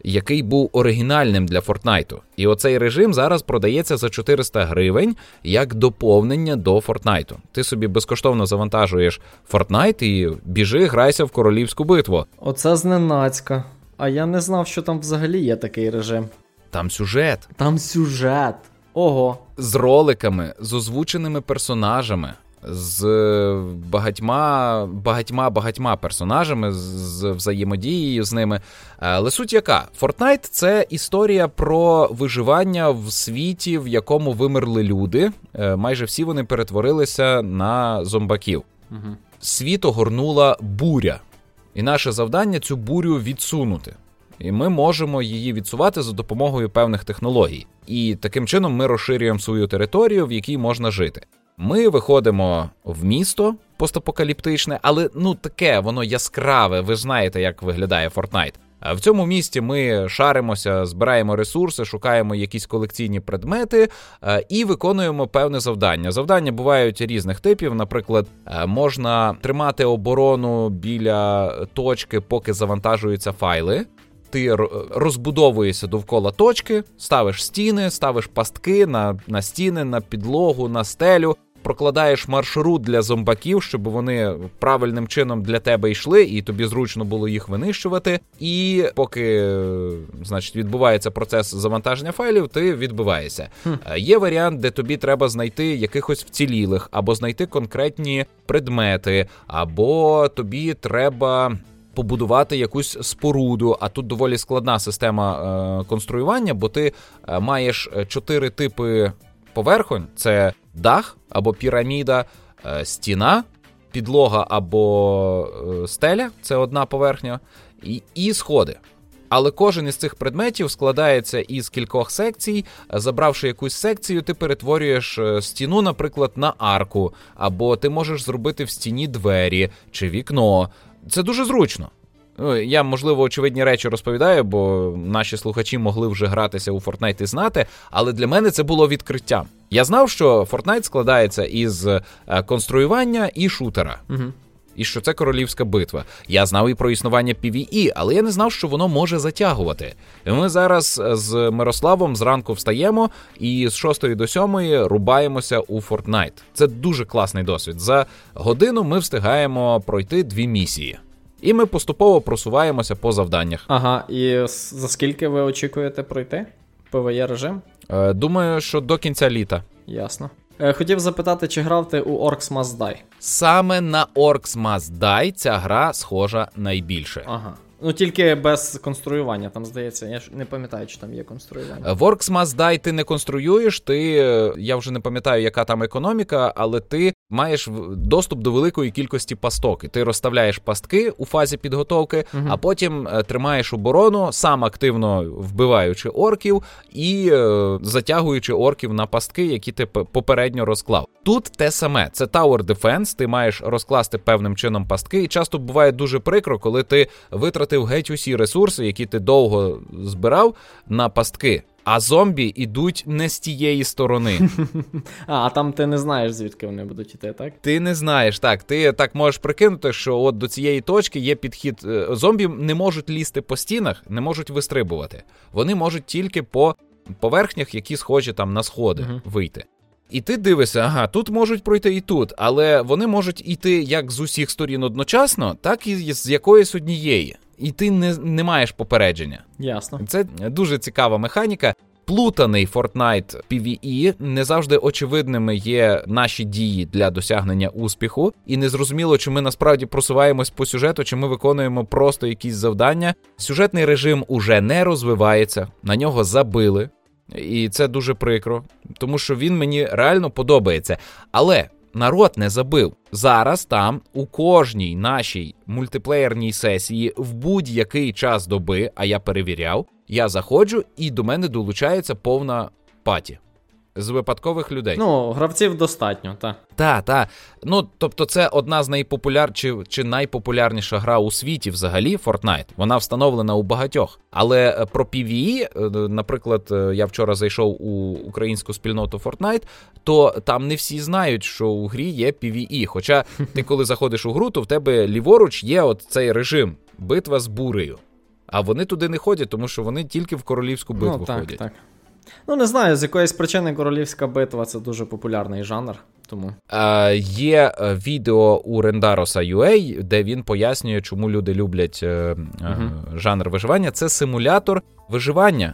який був оригінальним для Фортнайту. І оцей режим зараз продається за 400 гривень як доповнення до Фортнайту. Ти собі безкоштовно завантажуєш Фортнайт і біжи, грайся в королівську битву. Оце зненацька. А я не знав, що там взагалі є такий режим. Там сюжет. Там сюжет. Ого. З роликами, з озвученими персонажами, з багатьма багатьма багатьма персонажами, з взаємодією з ними. Е, але суть яка? Fortnite – це історія про виживання в світі, в якому вимерли люди. Е, майже всі вони перетворилися на зомбаків. Угу. Світ огорнула буря. І наше завдання цю бурю відсунути. І ми можемо її відсувати за допомогою певних технологій. І таким чином ми розширюємо свою територію, в якій можна жити. Ми виходимо в місто постапокаліптичне, але ну таке воно яскраве. Ви знаєте, як виглядає Fortnite. В цьому місті ми шаримося, збираємо ресурси, шукаємо якісь колекційні предмети е, і виконуємо певне завдання. Завдання бувають різних типів. Наприклад, е, можна тримати оборону біля точки, поки завантажуються файли. Ти розбудовуєшся довкола точки, ставиш стіни, ставиш пастки на на стіни, на підлогу, на стелю прокладаєш маршрут для зомбаків, щоб вони правильним чином для тебе йшли, і тобі зручно було їх винищувати. І поки значить відбувається процес завантаження файлів, ти відбиваєшся. Хм. Е, є варіант, де тобі треба знайти якихось вцілілих, або знайти конкретні предмети, або тобі треба. Побудувати якусь споруду, а тут доволі складна система е, конструювання, бо ти е, маєш чотири типи поверхонь: це дах або піраміда, е, стіна, підлога або е, стеля це одна поверхня, і, і сходи. Але кожен із цих предметів складається із кількох секцій. Забравши якусь секцію, ти перетворюєш е, стіну, наприклад, на арку, або ти можеш зробити в стіні двері чи вікно. Це дуже зручно. Ну, я, можливо, очевидні речі розповідаю, бо наші слухачі могли вже гратися у Fortnite і знати, але для мене це було відкриттям. Я знав, що Fortnite складається із е, конструювання і шутера. Угу. І що це королівська битва. Я знав і про існування PvE, але я не знав, що воно може затягувати. І Ми зараз е, з Мирославом зранку встаємо і з 6 до 7 рубаємося у Fortnite. Це дуже класний досвід. За годину ми встигаємо пройти дві місії. І ми поступово просуваємося по завданнях. Ага, і за скільки ви очікуєте пройти? ПВЄ режим? Е, Думаю, що до кінця літа. Ясно. Е, Хотів запитати, чи грав ти у Orcs Must Die? Саме на Orcs Must Die ця гра схожа найбільше. Ага. Ну тільки без конструювання, там здається, я ж не пам'ятаю, чи там є конструювання. В Orcs Must Die ти не конструюєш, ти е, я вже не пам'ятаю, яка там економіка, але ти маєш доступ до великої кількості пасток. І Ти розставляєш пастки у фазі підготовки, угу. а потім е, тримаєш оборону, сам активно вбиваючи орків і е, затягуючи орків на пастки, які ти попередньо розклав. Тут те саме, це Tower Defense, Ти маєш розкласти певним чином пастки, і часто буває дуже прикро, коли ти витратив геть усі ресурси, які ти довго збирав на пастки. А зомбі йдуть не з тієї сторони. А, а там ти не знаєш, звідки вони будуть іти, так? Ти не знаєш, так. Ти так можеш прикинути, що от до цієї точки є підхід. Е, зомбі не можуть лізти по стінах, не можуть вистрибувати. Вони можуть тільки по поверхнях, які схожі там на сходи, вийти. І ти дивишся, ага, тут можуть пройти і тут, але вони можуть іти як з усіх сторін одночасно, так і з якоїсь однієї і ти не не маєш попередження. Ясно. Це дуже цікава механіка. Плутаний Fortnite PvE, не завжди очевидними є наші дії для досягнення успіху, і незрозуміло, чи ми насправді просуваємось по сюжету, чи ми виконуємо просто якісь завдання. Сюжетний режим уже не розвивається, на нього забили, і це дуже прикро, тому що він мені реально подобається. Але народ не забив. Зараз там у кожній нашій мультиплеєрній сесії в будь-який час доби, а я перевіряв, я заходжу і до мене долучається повна паті. З випадкових людей. Ну, гравців достатньо, так. Так, так. Ну, тобто, це одна з найпопуляр... чи, чи найпопулярніша гра у світі взагалі Fortnite. Вона встановлена у багатьох. Але е, про PvE, е, наприклад, е, я вчора зайшов у українську спільноту Fortnite, то там не всі знають, що у грі є PvE. Хоча ти, коли заходиш у гру, то в тебе ліворуч є от цей режим битва з бурею. А вони туди не ходять, тому що вони тільки в королівську битву ну, так, ходять. Так. Ну, не знаю, з якоїсь причини королівська битва це дуже популярний жанр. Тому е, є відео у Рендароса UA, де він пояснює, чому люди люблять е, угу. жанр виживання. Це симулятор виживання.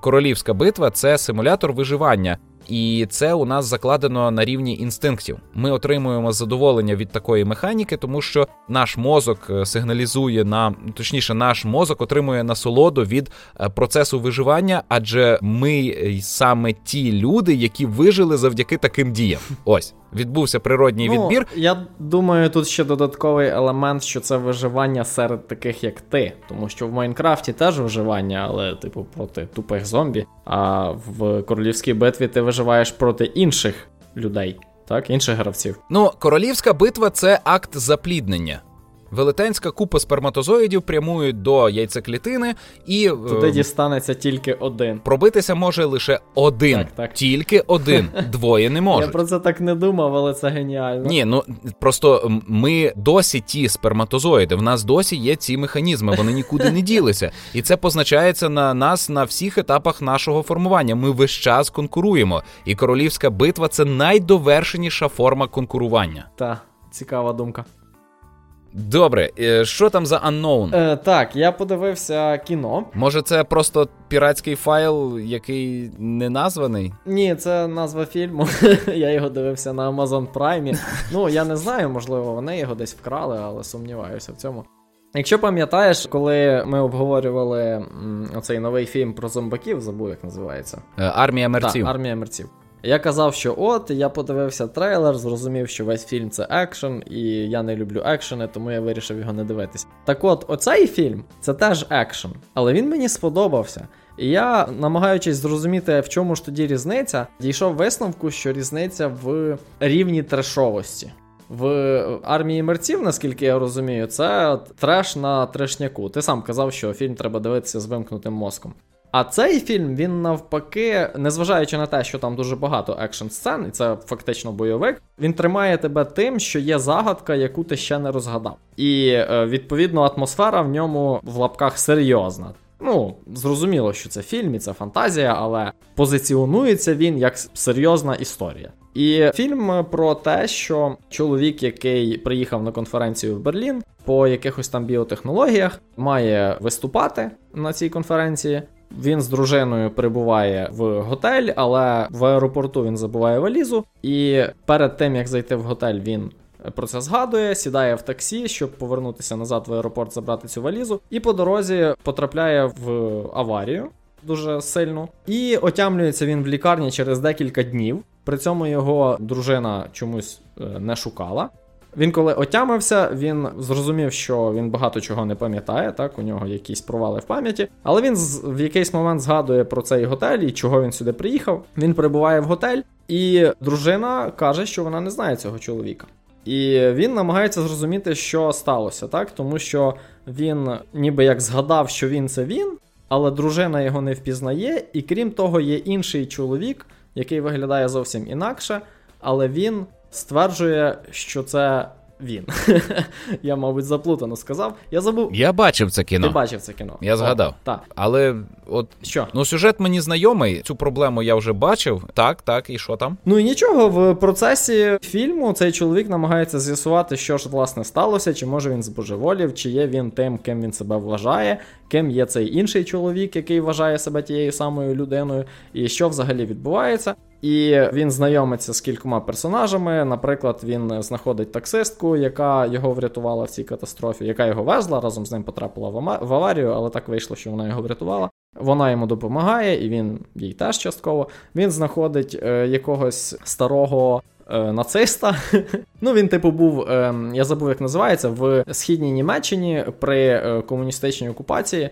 Королівська битва це симулятор виживання. І це у нас закладено на рівні інстинктів. Ми отримуємо задоволення від такої механіки, тому що наш мозок е, сигналізує нам, точніше, наш мозок отримує насолоду від е, процесу виживання, адже ми е, саме ті люди, які вижили завдяки таким діям. Ось відбувся природній ну, відбір. Я думаю, тут ще додатковий елемент, що це виживання серед таких, як ти, тому що в Майнкрафті теж виживання, але типу проти тупих зомбі. А в королівській битві ти виживаєш проти інших людей, так, інших гравців. Ну, королівська битва це акт запліднення. Велетенська купа сперматозоїдів прямують до яйцеклітини, і туди е, дістанеться тільки один. Пробитися може лише один, так, так. тільки один. Двоє не можуть. Я про це так не думав, але це геніально. Ні, ну просто ми досі ті сперматозоїди. В нас досі є ці механізми, вони нікуди не ділися, і це позначається на нас на всіх етапах нашого формування. Ми весь час конкуруємо, і королівська битва це найдовершеніша форма конкурування. Так, цікава думка. Добре, е, що там за Unknown? Е, Так, я подивився кіно. Може, це просто піратський файл, який не названий? Ні, це назва фільму. я його дивився на Amazon Prime. Ну, я не знаю, можливо, вони його десь вкрали, але сумніваюся в цьому. Якщо пам'ятаєш, коли ми обговорювали м, оцей новий фільм про зомбаків, забув, як називається. Е, Армія мерців. Так, Армія мерців. Я казав, що от я подивився трейлер, зрозумів, що весь фільм це екшен, і я не люблю екшени, тому я вирішив його не дивитись. Так от, оцей фільм це теж екшен, але він мені сподобався. І я, намагаючись зрозуміти, в чому ж тоді різниця, дійшов висновку, що різниця в рівні трешовості. В армії мерців, наскільки я розумію, це треш на трешняку. Ти сам казав, що фільм треба дивитися з вимкнутим мозком. А цей фільм, він навпаки, незважаючи на те, що там дуже багато екшн сцен, і це фактично бойовик, він тримає тебе тим, що є загадка, яку ти ще не розгадав. І е, відповідно атмосфера в ньому в лапках серйозна. Ну, зрозуміло, що це фільм і це фантазія, але позиціонується він як серйозна історія. І фільм про те, що чоловік, який приїхав на конференцію в Берлін по якихось там біотехнологіях, має виступати на цій конференції. Він з дружиною прибуває в готель, але в аеропорту він забуває валізу. І перед тим як зайти в готель, він про це згадує, сідає в таксі, щоб повернутися назад в аеропорт, забрати цю валізу, і по дорозі потрапляє в аварію дуже сильну. І отямлюється він в лікарні через декілька днів. При цьому його дружина чомусь е, не шукала. Він коли отямився, він зрозумів, що він багато чого не пам'ятає, так, у нього якісь провали в пам'яті. Але він в якийсь момент згадує про цей готель і чого він сюди приїхав. Він прибуває в готель, і дружина каже, що вона не знає цього чоловіка. І він намагається зрозуміти, що сталося, так, тому що він ніби як згадав, що він це він, але дружина його не впізнає, і крім того, є інший чоловік, який виглядає зовсім інакше, але він стверджує, що це він. Я, мабуть, заплутано сказав. Я забув. Я бачив це кіно. Ти бачив це кіно. Я згадав. так. Але от що? Ну, сюжет мені знайомий, цю проблему я вже бачив. Так, так, і що там? Ну і нічого, в процесі фільму цей чоловік намагається з'ясувати, що ж власне сталося, чи може він збожеволів, чи є він тим, ким він себе вважає, ким є цей інший чоловік, який вважає себе тією самою людиною, і що взагалі відбувається. І він знайомиться з кількома персонажами. Наприклад, він знаходить таксистку, яка його врятувала в цій катастрофі, яка його везла, разом з ним потрапила в аварію, але так вийшло, що вона його врятувала. Вона йому допомагає, і він їй теж частково. Він знаходить е, якогось старого. Е, нациста. ну, він, типу, був, е, я забув, як називається, в східній Німеччині при е, комуністичній окупації.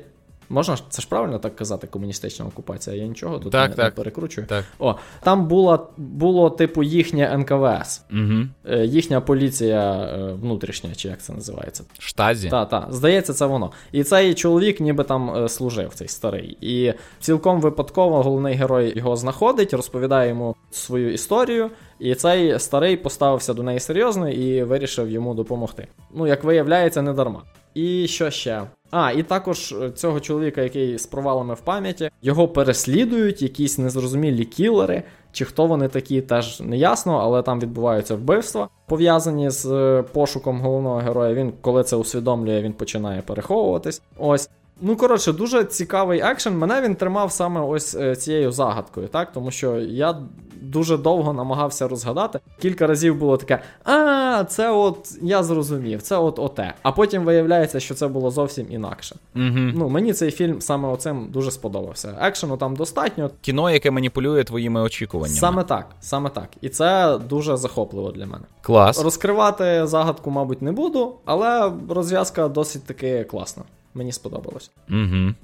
Можна це ж правильно так казати, комуністична окупація? Я нічого тут так, не, так. не перекручую. Так. О, там було, було типу їхнє НКВС, Угу. їхня поліція е, внутрішня, чи як це називається. Штазі. Так, так, здається, це воно. І цей чоловік ніби там е, служив, цей старий. І цілком випадково головний герой його знаходить, розповідає йому свою історію. І цей старий поставився до неї серйозно і вирішив йому допомогти. Ну, як виявляється, не дарма. І що ще? А, і також е, цього чоловіка, який з провалами в пам'яті, його переслідують якісь незрозумілі кілери. Чи хто вони такі, теж не ясно, але там відбуваються вбивства, пов'язані з е, пошуком головного героя. Він, коли це усвідомлює, він починає переховуватись. Ось. Ну, коротше, дуже цікавий екшен. Мене він тримав саме ось е, цією загадкою, так? Тому що я дуже довго намагався розгадати. Кілька разів було таке: а, це от я зрозумів, це от оте. А потім виявляється, що це було зовсім інакше. Угу. Ну, мені цей фільм саме оцим дуже сподобався. Екшену там достатньо. Кіно, яке маніпулює твоїми очікуваннями. Саме так, саме так. І це дуже захопливо для мене. Клас. Розкривати загадку, мабуть, не буду, але розв'язка досить таки класна. Мені сподобалось. Угу.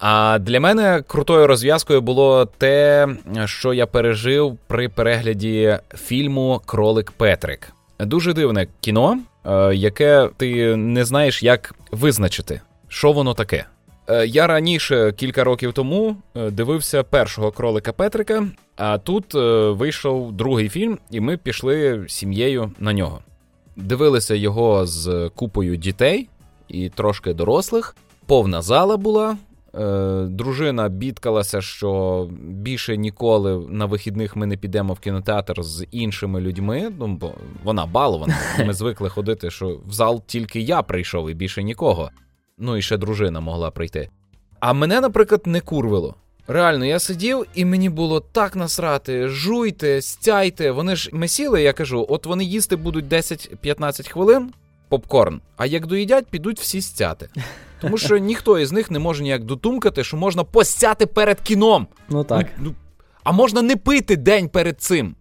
А для мене крутою розв'язкою було те, що я пережив при перегляді фільму Кролик Петрик. Дуже дивне кіно, е, яке ти не знаєш, як визначити, що воно таке. Е, Я раніше, кілька років тому, е, дивився першого кролика Петрика, а тут вийшов другий фільм, і ми пішли сім'єю на нього. Дивилися його з купою дітей і трошки дорослих. Повна зала була. Е, дружина бідкалася, що більше ніколи на вихідних ми не підемо в кінотеатр з іншими людьми. Ну, бо вона балована. Ми звикли ходити, що в зал тільки я прийшов і більше нікого. Ну і ще дружина могла прийти. А мене, наприклад, не курвило. Реально, я сидів, і мені було так насрати, жуйте, стяйте. Вони ж ми сіли, я кажу, от вони їсти будуть 10-15 хвилин попкорн, а як доїдять, підуть всі стяти. Тому що ніхто із них не може ніяк дотумкати, що можна постяти перед кіном. Ну так. Ну, ну, а можна не пити день перед цим.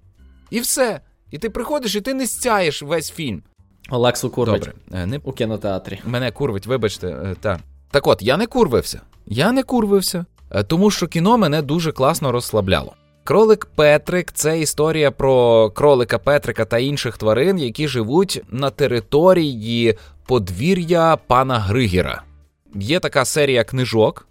І все. І ти приходиш, і ти не стяєш весь фільм. Олексу курвить Добре, е, не у кінотеатрі. Мене курвить, вибачте, е, та. Так от, я не курвився. Я не курвився, е, тому що кіно мене дуже класно розслабляло. Кролик Петрик це історія про кролика Петрика та інших тварин, які живуть на території подвір'я пана Григіра. Є така серія книжок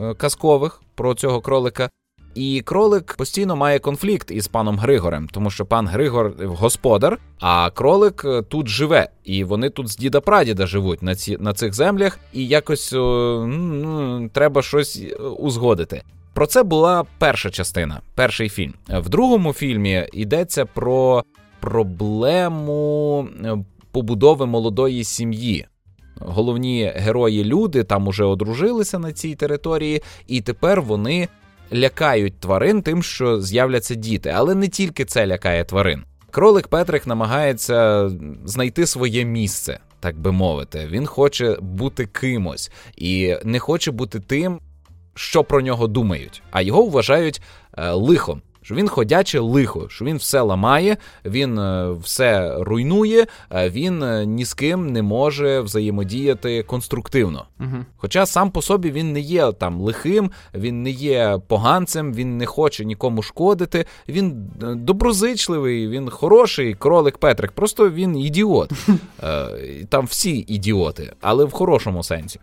е, казкових про цього кролика. І кролик постійно має конфлікт із паном Григорем, тому що пан Григор господар, а кролик е, тут живе, і вони тут з діда прадіда живуть на ці на цих землях, і якось о, ну, треба щось е, узгодити. Про це була перша частина, перший фільм. В другому фільмі йдеться про проблему е, побудови молодої сім'ї. Головні герої люди там уже одружилися на цій території, і тепер вони лякають тварин тим, що з'являться діти. Але не тільки це лякає тварин. Кролик Петрик намагається знайти своє місце, так би мовити. Він хоче бути кимось і не хоче бути тим, що про нього думають, а його вважають е, лихом. Що він ходяче лихо, що він все ламає, він е, все руйнує, е, він ні з ким не може взаємодіяти конструктивно. Угу. Хоча сам по собі він не є там лихим, він не є поганцем, він не хоче нікому шкодити. Він доброзичливий, він хороший кролик Петрик. Просто він ідіот. Там всі ідіоти, але в хорошому сенсі.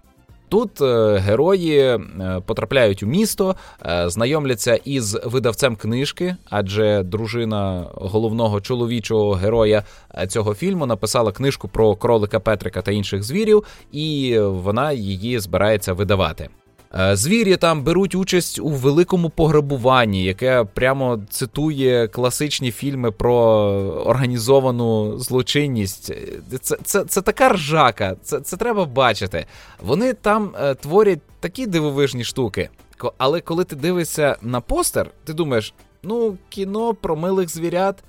Тут е, герої е, потрапляють у місто, е, знайомляться із видавцем книжки, адже дружина головного чоловічого героя цього фільму написала книжку про кролика Петрика та інших звірів, і вона її збирається видавати. Е, Звірі там беруть участь у великому пограбуванні, яке прямо цитує класичні фільми про організовану злочинність. Це це, це така ржака, це це треба бачити. Вони там е, творять такі дивовижні штуки. Але коли ти дивишся на постер, ти думаєш, ну, кіно про милих звірят.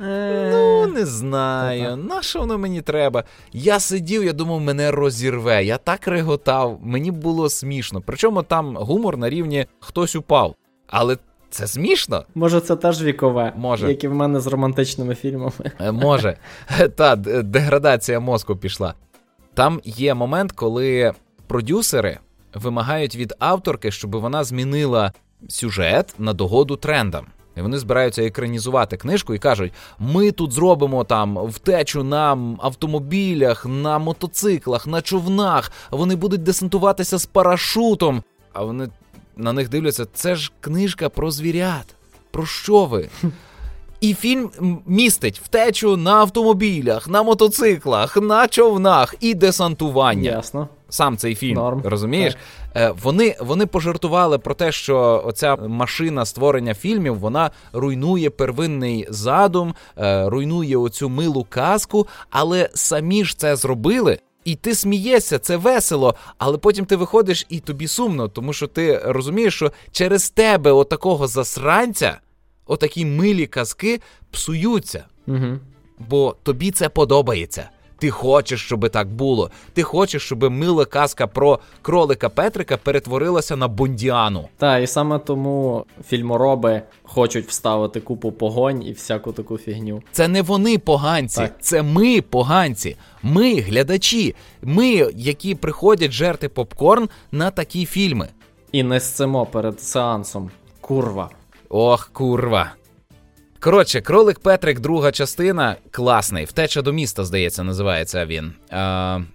Ну, не знаю, на що воно мені треба? Я сидів, я думав, мене розірве. Я так реготав, мені було смішно. Причому там гумор на рівні хтось упав. Але це смішно? Може, це теж вікове, Може. як і в мене з романтичними фільмами. Е, Може. Та деградація мозку пішла. Там є момент, коли продюсери вимагають від авторки, щоб вона змінила сюжет на догоду трендам. І вони збираються екранізувати книжку і кажуть: ми тут зробимо там втечу на автомобілях, на мотоциклах, на човнах. Вони будуть десантуватися з парашутом. А вони на них дивляться: це ж книжка про звірят. Про що ви? І фільм містить втечу на автомобілях, на мотоциклах, на човнах і десантування. Ясно. Сам цей фільм Норм. розумієш? Так. Е, вони вони пожартували про те, що оця машина створення фільмів вона руйнує первинний задум, е, руйнує оцю милу казку, але самі ж це зробили. І ти смієшся, це весело, але потім ти виходиш і тобі сумно, тому що ти розумієш, що через тебе, отакого засранця, отакі милі казки псуються. Угу. Бо тобі це подобається. Ти хочеш, щоб так було. Ти хочеш, щоб мила казка про кролика Петрика перетворилася на Бондіану. Так, і саме тому фільмороби хочуть вставити купу погонь і всяку таку фігню. Це не вони поганці, так. це ми поганці. Ми глядачі, ми, які приходять жерти попкорн на такі фільми. І не сцимо перед сеансом. Курва. Ох, курва. Коротше, кролик Петрик, друга частина, класний. Втеча до міста, здається, називається він. Е,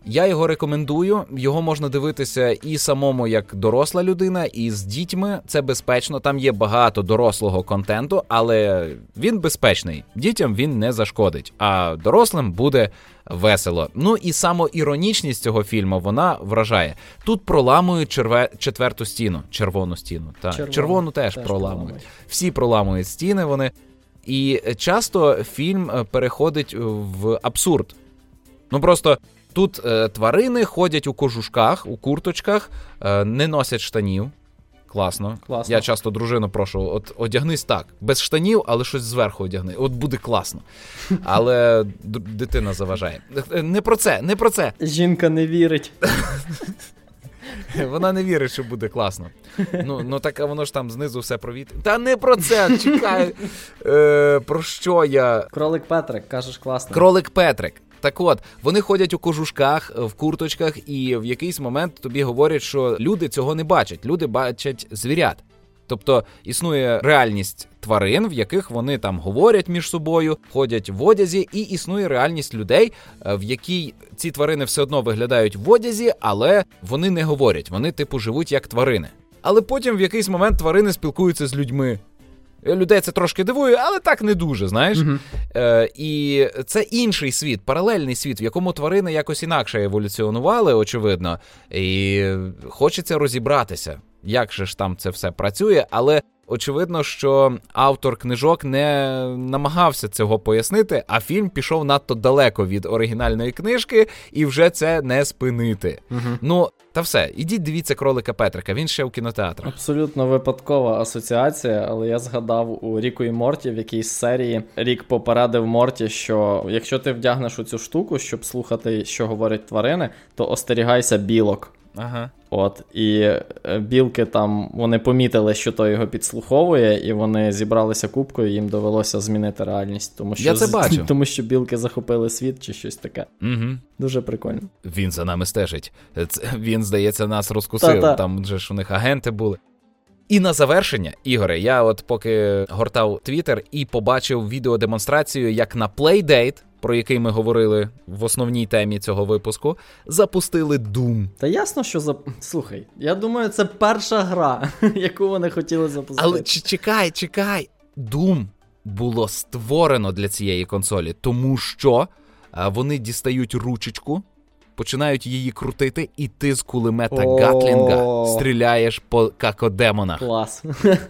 Я його рекомендую. Його можна дивитися і самому як доросла людина, і з дітьми. Це безпечно. Там є багато дорослого контенту, але він безпечний. Дітям він не зашкодить, а дорослим буде весело. Ну і самоіронічність цього фільму вона вражає. Тут проламують черве... четверту стіну, червону стіну. Та червону, червону теж, теж проламують. проламують. Всі проламують стіни. Вони. І часто фільм е, переходить в абсурд. Ну просто тут е, тварини ходять у кожушках, у курточках, е, не носять штанів. Класно. класно. Я часто дружину прошу, от одягнись так, без штанів, але щось зверху одягни. От буде класно. Але дитина заважає. Е, не про це, не про це. Жінка не вірить. Вона не вірить, що буде класно. Ну ну так воно ж там знизу все провіт. Та не про це. Чекай. Е, Про що я. Кролик Петрик, кажеш, класно. Кролик Петрик. Так от, вони ходять у кожушках, в курточках, і в якийсь момент тобі говорять, що люди цього не бачать. Люди бачать звірят. Тобто існує реальність тварин, в яких вони там говорять між собою, ходять в одязі, і існує реальність людей, е, в якій ці тварини все одно виглядають в одязі, але вони не говорять. Вони, типу, живуть як тварини. Але потім в якийсь момент тварини спілкуються з людьми. Е, людей це трошки дивує, але так не дуже, знаєш. Uh-huh. Е, І це інший світ, паралельний світ, в якому тварини якось інакше еволюціонували, очевидно, і хочеться розібратися як же ж там це все працює, але очевидно, що автор книжок не намагався цього пояснити, а фільм пішов надто далеко від оригінальної книжки, і вже це не спинити. Угу. Ну. Та все, ідіть дивіться кролика Петрика, він ще в кінотеатрах. Абсолютно випадкова асоціація, але я згадав у Ріку і Морті в якійсь серії Рік попередив Морті, що якщо ти вдягнеш у цю штуку, щоб слухати, що говорять тварини, то остерігайся білок. Ага. От, і е, білки там вони помітили, що той його підслуховує, і вони зібралися кубкою, і їм довелося змінити реальність. Тому що Я це бачу. Тому що білки захопили світ чи щось таке. Угу. Дуже прикольно. Він за нами стежить. Це, він, здається, нас розкусив. Та-та. Там же ж у них агенти були. І на завершення, Ігоре, я от поки гортав Твіттер і побачив відеодемонстрацію, як на Playdate про який ми говорили в основній темі цього випуску, запустили Doom. Та ясно, що за слухай, я думаю, це перша гра, яку вони хотіли запустити. Але чекай, чекай, Doom було створено для цієї консолі, тому що вони дістають ручечку. Починають її крутити, і ти з кулемета Гатлінга стріляєш по какодемонах. Клас.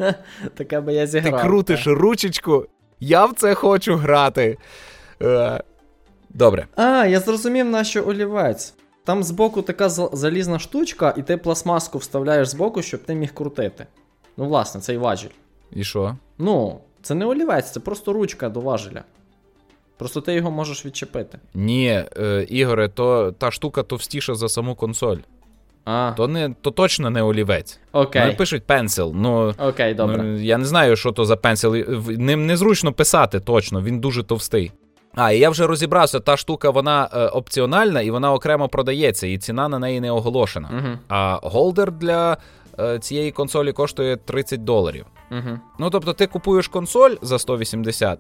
Таке би я зіграв. Ти крутиш ручечку. Я в це хочу грати. Е, добре. А, я зрозумів, на що олівець. Там збоку така залізна штучка, і ти пластмаску вставляєш збоку, щоб ти міг крутити. Ну, власне, цей важіль. І що? Ну, це не олівець, це просто ручка до важеля. Просто ти його можеш відчепити. Ні, е, Ігоре, то та штука товстіша за саму консоль. А. То не, то точно не олівець. Окей. Вони пишуть пенсил. Ну, Окей, добре. Ну, я не знаю, що то за пенсил. Ним незручно писати точно, він дуже товстий. А, і я вже розібрався, та штука вона е, опціональна і вона окремо продається, і ціна на неї не оголошена. Угу. А голдер для е, цієї консолі коштує 30 доларів. Угу. Ну тобто, ти купуєш консоль за 180,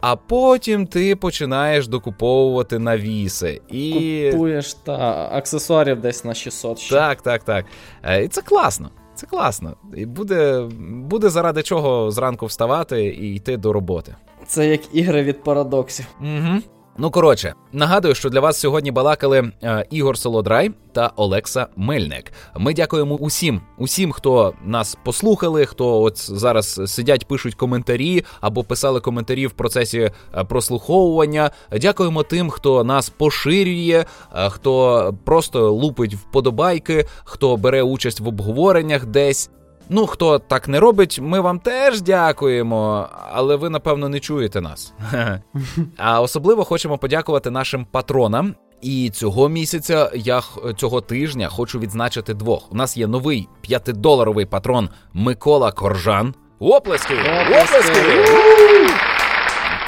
а потім ти починаєш докуповувати навіси. І... Купуєш та аксесуарів десь на 600. ще. Так, так, так. Е, І це класно. Це класно. І буде, буде заради чого зранку вставати і йти до роботи. Це як ігри від парадоксів. Угу. Ну коротше, нагадую, що для вас сьогодні балакали е, Ігор Солодрай та Олекса Мельник. Ми дякуємо усім, усім, хто нас послухали, хто от зараз сидять, пишуть коментарі або писали коментарі в процесі е, прослуховування. Дякуємо тим, хто нас поширює, е, хто просто лупить вподобайки, хто бере участь в обговореннях десь. Ну, хто так не робить, ми вам теж дякуємо, але ви, напевно, не чуєте нас. А особливо хочемо подякувати нашим патронам. І цього місяця я цього тижня хочу відзначити двох. У нас є новий п'ятидоларовий патрон Микола Коржан. Оплески! Оплески!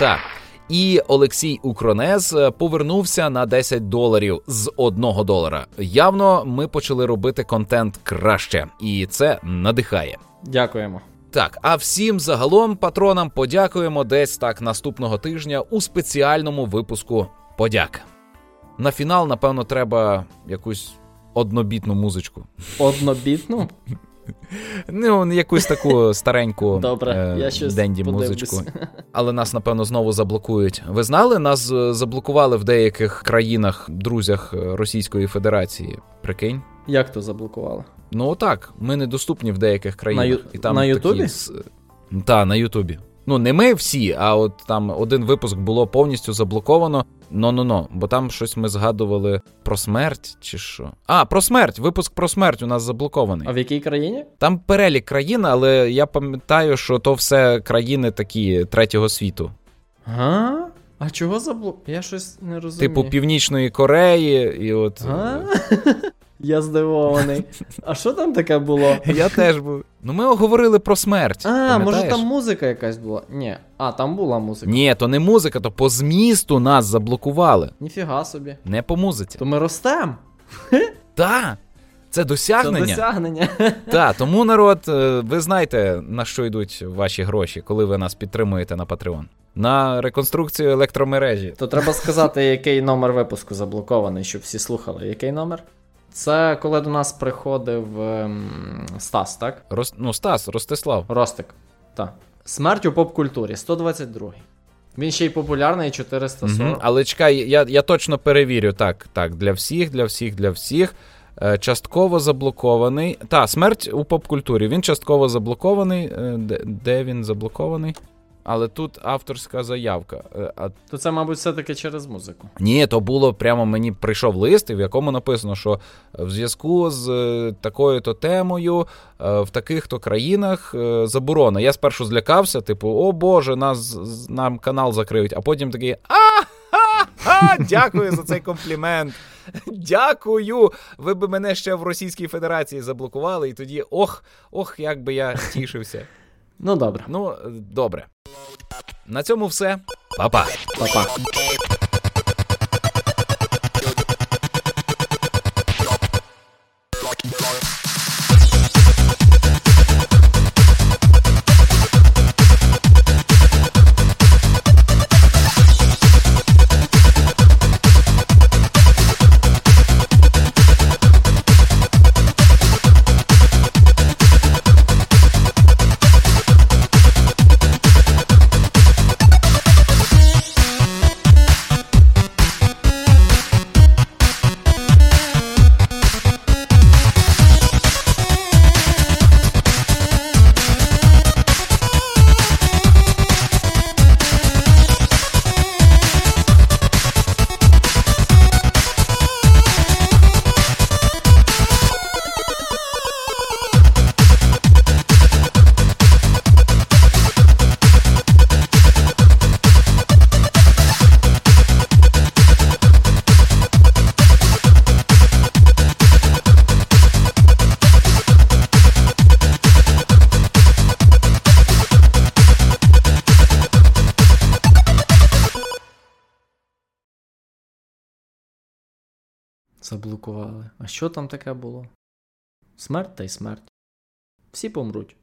Так. І Олексій Укронез е, повернувся на 10 доларів з 1 долара. Явно ми почали робити контент краще, і це надихає. Дякуємо. Так, а всім загалом патронам подякуємо десь так наступного тижня у спеціальному випуску подяк. На фінал, напевно, треба якусь однобітну музичку. Однобітну? Ну, якусь таку стареньку Добре, е, я щось денді музичку. Але нас, напевно, знову заблокують. Ви знали, нас е, заблокували в деяких країнах, друзях Російської Федерації. Прикинь? Як то заблокували? Ну так, ми недоступні в деяких країнах. На Ю- І там на такі Ютубі? Та, на Ютубі. Ну, не ми всі, а от там один випуск було повністю заблоковано. Ну-ну-ну, бо там щось ми згадували про смерть чи що. А, про смерть. Випуск про смерть у нас заблокований. А в якій країні? Там перелік країн, але я пам'ятаю, що то все країни такі третього світу. Га? А чого заблок? Я щось не розумію. Типу Північної Кореї, і от. А? Я здивований. А що там таке було? Я теж був. Ну, ми говорили про смерть. А, може там музика якась була? Ні. А, там була музика. Ні, то не музика, то по змісту нас заблокували. Ніфіга собі. Не по музиці. То ми ростем. Та, це Це досягнення. досягнення. Та, тому народ, е, ви знаєте, на що йдуть ваші гроші, коли ви нас підтримуєте на Patreon. На реконструкцію електромережі. То треба сказати, який номер випуску заблокований, щоб всі слухали. Який номер? Це коли до нас приходив ем, Стас, так? Рос... Ну, Стас, Ростислав. Ростик. Так. Смерть у поп-культурі, 122. Він ще й популярний 440. Мгм. Але чекай, я, я точно перевірю. Так, так, для всіх, для всіх, для всіх. Е, Частково заблокований. Та, смерть у поп-культурі. Він частково заблокований. Е, Де, де він заблокований? Але тут авторська заявка. Е, А То це, мабуть, все-таки через музику. Ні, то було прямо мені прийшов лист, в якому написано, що в зв'язку з е, такою-то темою е, в таких-то країнах заборона. Я спершу злякався, типу, о Боже, нас нам канал закриють, а потім такий а Дякую за цей комплімент. Дякую. Ви би мене ще в Російській Федерації заблокували, і тоді ох, ох, як би я тішився. Ну добре. Ну, е, добре. На цьому все. Па-па. Па-па. Заблокували. А що там таке було? Смерть та й смерть. Всі помруть.